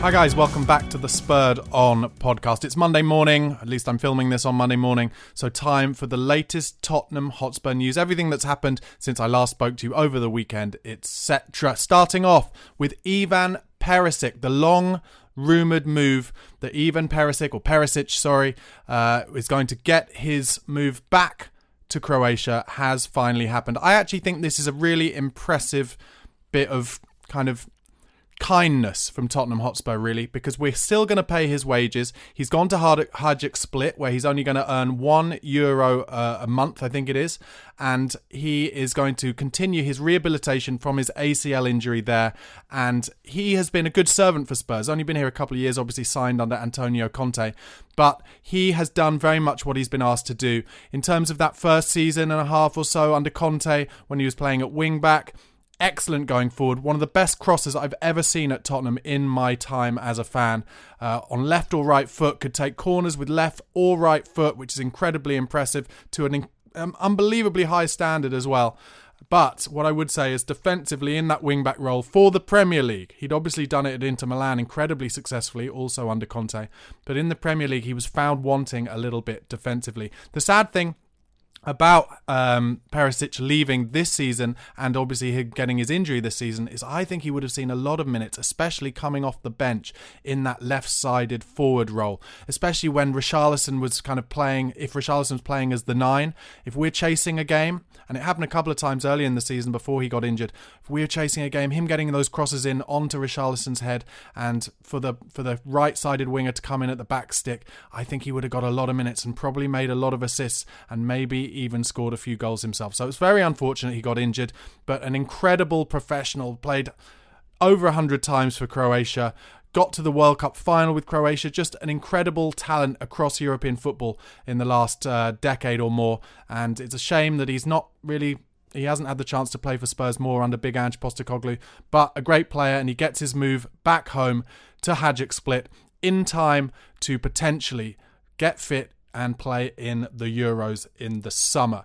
Hi, guys, welcome back to the Spurred On podcast. It's Monday morning, at least I'm filming this on Monday morning, so time for the latest Tottenham Hotspur news. Everything that's happened since I last spoke to you over the weekend, etc. Starting off with Ivan Perisic, the long rumoured move that Ivan Perisic, or Perisic, sorry, uh, is going to get his move back to Croatia has finally happened. I actually think this is a really impressive bit of kind of kindness from Tottenham Hotspur, really, because we're still going to pay his wages. He's gone to Hajduk Split, where he's only going to earn one euro uh, a month, I think it is, and he is going to continue his rehabilitation from his ACL injury there. And he has been a good servant for Spurs. Only been here a couple of years, obviously signed under Antonio Conte, but he has done very much what he's been asked to do in terms of that first season and a half or so under Conte when he was playing at wing back excellent going forward. One of the best crosses I've ever seen at Tottenham in my time as a fan. Uh, on left or right foot, could take corners with left or right foot, which is incredibly impressive to an um, unbelievably high standard as well. But what I would say is defensively in that wing back role for the Premier League, he'd obviously done it at Inter Milan incredibly successfully, also under Conte. But in the Premier League, he was found wanting a little bit defensively. The sad thing about um, Perisic leaving this season and obviously him getting his injury this season is I think he would have seen a lot of minutes, especially coming off the bench in that left-sided forward role, especially when Richarlison was kind of playing, if Richarlison was playing as the nine, if we're chasing a game, and it happened a couple of times early in the season before he got injured, if we were chasing a game, him getting those crosses in onto Richarlison's head and for the for the right-sided winger to come in at the back stick, I think he would have got a lot of minutes and probably made a lot of assists and maybe even scored a few goals himself. So it's very unfortunate he got injured, but an incredible professional, played over 100 times for Croatia, got to the World Cup final with Croatia, just an incredible talent across European football in the last uh, decade or more. And it's a shame that he's not really he hasn't had the chance to play for Spurs more under Big Ange Postecoglou, but a great player, and he gets his move back home to Hajduk Split in time to potentially get fit and play in the Euros in the summer.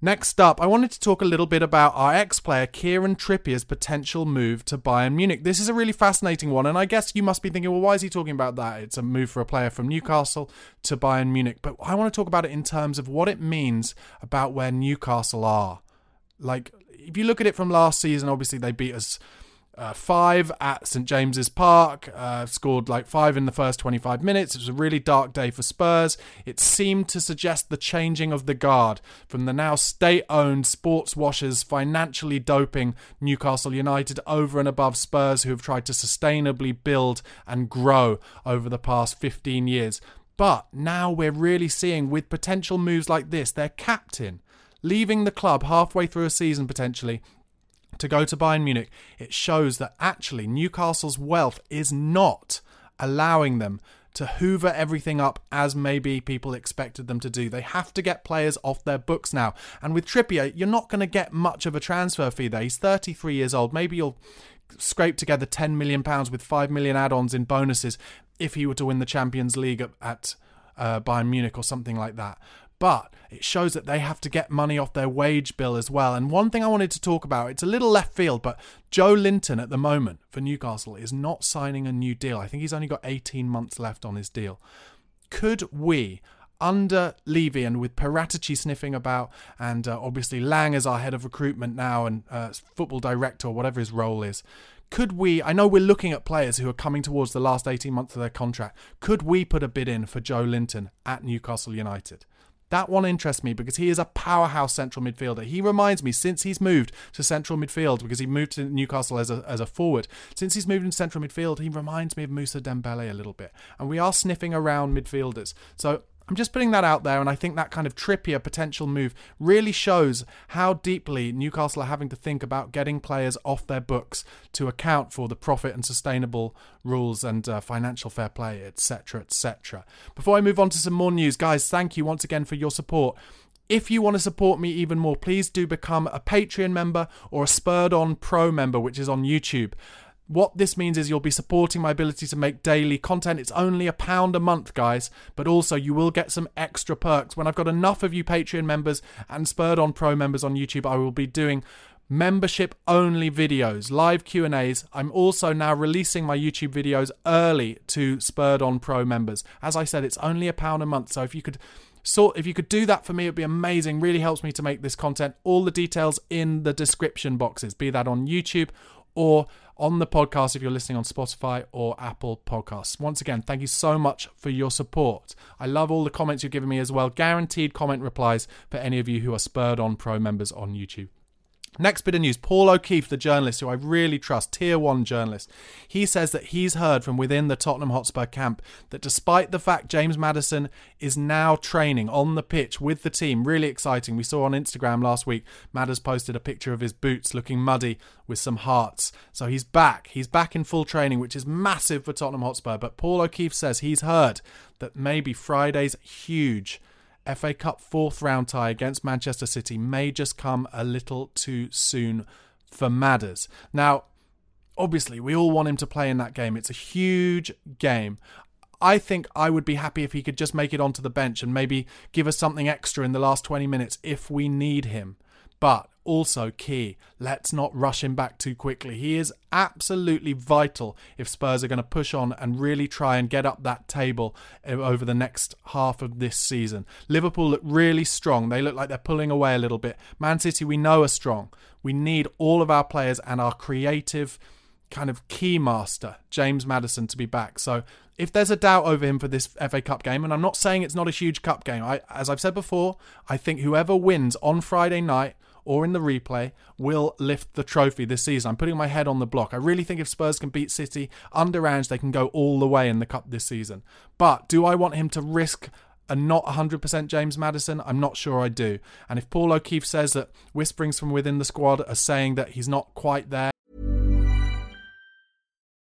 Next up, I wanted to talk a little bit about our ex player Kieran Trippier's potential move to Bayern Munich. This is a really fascinating one, and I guess you must be thinking, well, why is he talking about that? It's a move for a player from Newcastle to Bayern Munich. But I want to talk about it in terms of what it means about where Newcastle are. Like, if you look at it from last season, obviously they beat us uh, five at St James's Park, uh, scored like five in the first 25 minutes. It was a really dark day for Spurs. It seemed to suggest the changing of the guard from the now state owned sports washers financially doping Newcastle United over and above Spurs, who have tried to sustainably build and grow over the past 15 years. But now we're really seeing, with potential moves like this, their captain leaving the club halfway through a season potentially to go to Bayern Munich, it shows that actually Newcastle's wealth is not allowing them to hoover everything up as maybe people expected them to do. They have to get players off their books now. And with Trippier, you're not going to get much of a transfer fee there. He's 33 years old. Maybe you'll scrape together 10 million pounds with 5 million add-ons in bonuses if he were to win the Champions League at, at uh, Bayern Munich or something like that but it shows that they have to get money off their wage bill as well. And one thing I wanted to talk about, it's a little left field, but Joelinton at the moment for Newcastle is not signing a new deal. I think he's only got 18 months left on his deal. Could we, under Levy and with Paratici sniffing about, and uh, obviously Lange as our head of recruitment now and uh, football director or whatever his role is, could we? I know we're looking at players who are coming towards the last 18 months of their contract. Could we put a bid in for Joelinton at Newcastle United? That one interests me because he is a powerhouse central midfielder. He reminds me since he's moved to central midfield because he moved to Newcastle as a, as a forward. Since he's moved in central midfield, he reminds me of Moussa Dembele a little bit. And we are sniffing around midfielders. So I'm just putting that out there, and I think that kind of Trippier potential move really shows how deeply Newcastle are having to think about getting players off their books to account for the profit and sustainable rules and uh, financial fair play, etc., etc. Before I move on to some more news, guys, thank you once again for your support. If you want to support me even more, please do become a Patreon member or a Spurred On Pro member, which is on YouTube. What this means is you'll be supporting my ability to make daily content. It's only a pound a month, guys, but also you will get some extra perks. When I've got enough of you Patreon members and Spurred on Pro members on YouTube, I will be doing membership only videos, live Q&As. I'm also now releasing my YouTube videos early to Spurred on Pro members. As I said, it's only a pound a month, so if you could so if you could do that for me, it'd be amazing. Really helps me to make this content. All the details in the description boxes, be that on YouTube or on the podcast if you're listening on Spotify or Apple Podcasts. Once again, thank you so much for your support. I love all the comments you've given me as well. Guaranteed comment replies for any of you who are spurred on pro members on YouTube. Next bit of news Paul O'Keefe, the journalist who I really trust, tier one journalist, he says that he's heard from within the Tottenham Hotspur camp that despite the fact James Maddison is now training on the pitch with the team, really exciting. We saw on Instagram last week, Madders posted a picture of his boots looking muddy with some hearts. So he's back. He's back in full training, which is massive for Tottenham Hotspur. But Paul O'Keefe says he's heard that maybe Friday's huge FA Cup fourth round tie against Manchester City may just come a little too soon for Madders. Now, obviously, we all want him to play in that game. It's a huge game. I think I would be happy if he could just make it onto the bench and maybe give us something extra in the last 20 minutes if we need him. But also key. Let's not rush him back too quickly. He is absolutely vital if Spurs are going to push on and really try and get up that table eh, over the next half of this season. Liverpool look really strong. They look like they're pulling away a little bit. Man City, we know, are strong. We need all of our players and our creative kind of key master, James Maddison, to be back. So if there's a doubt over him for this FA Cup game, and I'm not saying it's not a huge cup game, I, as I've said before, I think whoever wins on Friday night or in the replay will lift the trophy this season. I'm putting my head on the block. I really think if Spurs can beat City under Ange, they can go all the way in the cup this season. But do I want him to risk a not 100% James Maddison, I'm not sure I do. And if Paul O'Keefe says that whisperings from within the squad are saying that he's not quite there.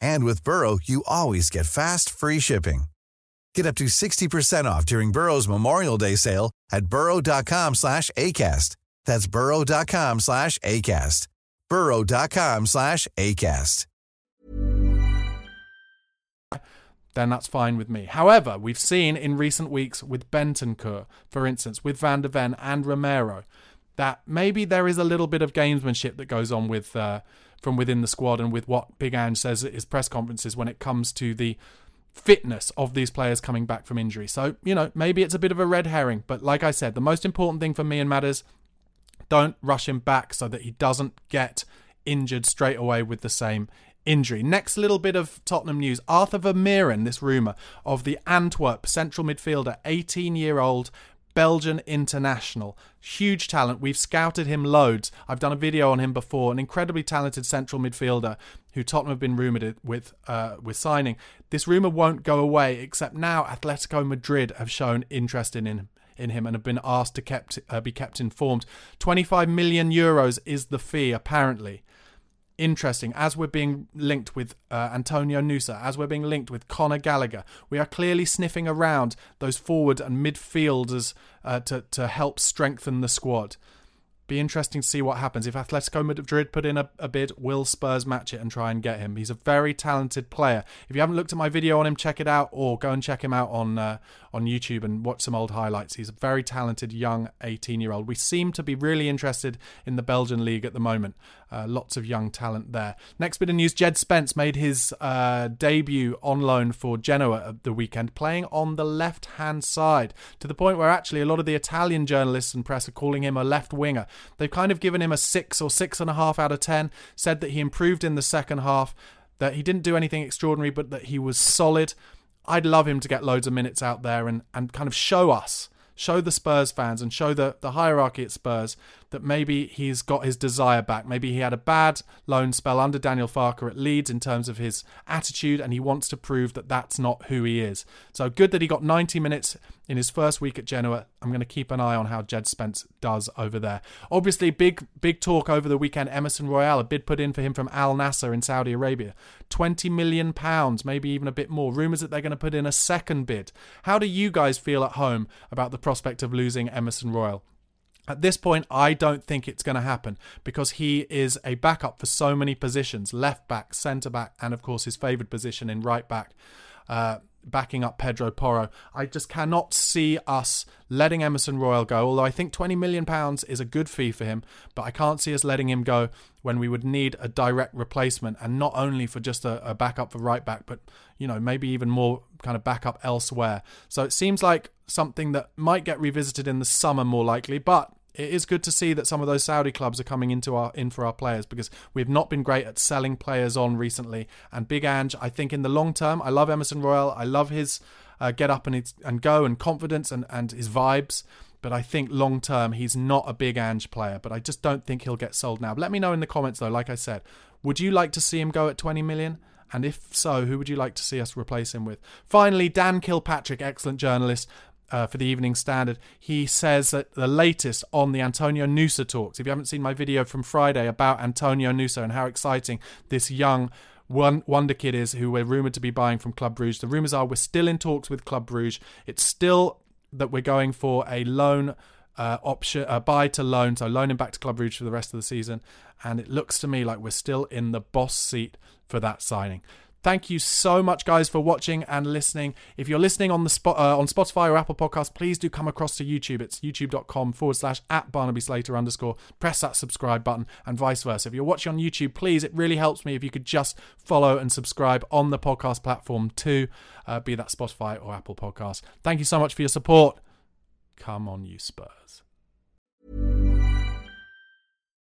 And with Burrow, you always get fast, free shipping. Get up to 60% off during Burrow's Memorial Day sale at burrow.com slash ACAST. That's burrow.com slash ACAST. burrow.com slash ACAST. then that's fine with me. However, we've seen in recent weeks with Bentancur, for instance, with Van der Ven and Romero, that maybe there is a little bit of gamesmanship that goes on with uh, from within the squad and with what Big Ange says at his press conferences when it comes to the fitness of these players coming back from injury. So, you know, maybe it's a bit of a red herring, but like I said, the most important thing for me and Madders don't rush him back so that he doesn't get injured straight away with the same injury. Next little bit of Tottenham news. Arthur Vermeeren, this rumour of the Antwerp central midfielder, 18 year old Belgian international. Huge talent. We've scouted him loads. I've done a video on him before. An incredibly talented central midfielder who Tottenham have been rumoured with uh, with signing. This rumour won't go away, except now Atletico Madrid have shown interest in him in him and have been asked to kept, uh, be kept informed. 25 million euros is the fee, apparently interesting as we're being linked with uh, Antonio Nusa, as we're being linked with Conor Gallagher. We are clearly sniffing around those forward and midfielders uh, to, to help strengthen the squad. Be interesting to see what happens. If Atletico Madrid put in a, a, bid, will Spurs match it and try and get him? He's a very talented player. If you haven't looked at my video on him, check it out, or go and check him out on uh, on YouTube and watch some old highlights. He's a very talented young 18 year old. We seem to be really interested in the Belgian league at the moment. Uh, lots of young talent there. Next bit of news: Jed Spence made his uh, debut on loan for Genoa at the weekend, playing on the left hand side to the point where actually a lot of the Italian journalists and press are calling him a left winger. They've kind of given him a six or six and a half out of ten, said that he improved in the second half, that he didn't do anything extraordinary, but that he was solid. I'd love him to get loads of minutes out there and, and kind of show us show the Spurs fans and show the, the hierarchy at Spurs that maybe he's got his desire back. Maybe he had a bad loan spell under Daniel Farke at Leeds in terms of his attitude, and he wants to prove that that's not who he is. So good that he got 90 minutes in his first week at Genoa. I'm going to keep an eye on how Jed Spence does over there. Obviously, big big talk over the weekend. Emerson Royal, a bid put in for him from Al Nassr in Saudi Arabia, 20 million pounds, maybe even a bit more. Rumours that they're going to put in a second bid. How do you guys feel at home about the prospect of losing Emerson Royal? At this point, I don't think it's going to happen because he is a backup for so many positions left back, centre back, and of course his favoured position in right back. Uh, backing up Pedro Porro. I just cannot see us letting Emerson Royal go, although I think £20 million is a good fee for him, but I can't see us letting him go when we would need a direct replacement and not only for just a, a backup for right back, but, you know, maybe even more kind of backup elsewhere. So it seems like something that might get revisited in the summer more likely, but it is good to see that some of those Saudi clubs are coming into our in for our players because we've not been great at selling players on recently. And Big Ange, I think in the long term, I love Emerson Royal. I love his uh, get up and and go and confidence and and his vibes. But I think long term he's not a Big Ange player. But I just don't think he'll get sold now. Let me know in the comments though. Like I said, would you like to see him go at 20 million? And if so, who would you like to see us replace him with? Finally, Dan Kilpatrick, excellent journalist, uh, for the Evening Standard, he says that the latest on the Antonio Nusa talks. If you haven't seen my video from Friday about Antonio Nusa and how exciting this young one wonder kid is, who we're rumored to be buying from Club Bruges, the rumors are we're still in talks with Club Bruges. It's still that we're going for a loan. Uh, option, uh, buy to loan, so loan him back to Club Bruges for the rest of the season, and it looks to me like we're still in the boss seat for that signing. Thank you so much, guys, for watching and listening. If you're listening on the spot uh, on Spotify or Apple Podcasts, please do come across to YouTube. It's youtube.com forward slash at Barnaby Slater underscore. Press that subscribe button and vice versa. If you're watching on YouTube, please, it really helps me if you could just follow and subscribe on the podcast platform too, uh, be that Spotify or Apple Podcast. Thank you so much for your support. Come on, you Spurs.